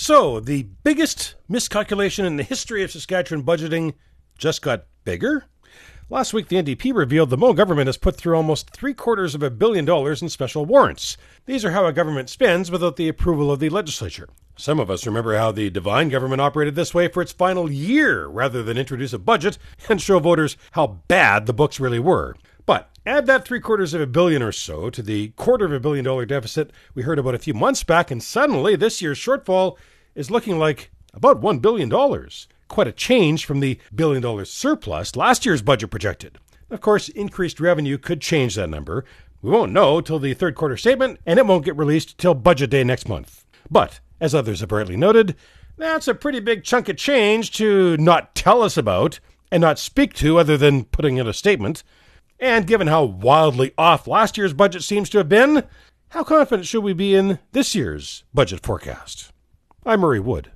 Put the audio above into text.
So, the biggest miscalculation in the history of Saskatchewan budgeting just got bigger? Last week, the NDP revealed the Moe government has put through almost three quarters of a billion dollars in special warrants. These are how a government spends without the approval of the legislature. Some of us remember how the Devine government operated this way for its final year rather than introduce a budget and show voters how bad the books really were. Add that three quarters of a billion or so to the quarter of a billion dollar deficit we heard about a few months back, and suddenly this year's shortfall is looking like about $1 billion. Quite a change from the billion dollar surplus last year's budget projected. Of course, increased revenue could change that number. We won't know till the third quarter statement, and it won't get released till budget day next month. But, as others have rightly noted, that's a pretty big chunk of change to not tell us about and not speak to other than putting in a statement. And given how wildly off last year's budget seems to have been, how confident should we be in this year's budget forecast? I'm Murray Wood.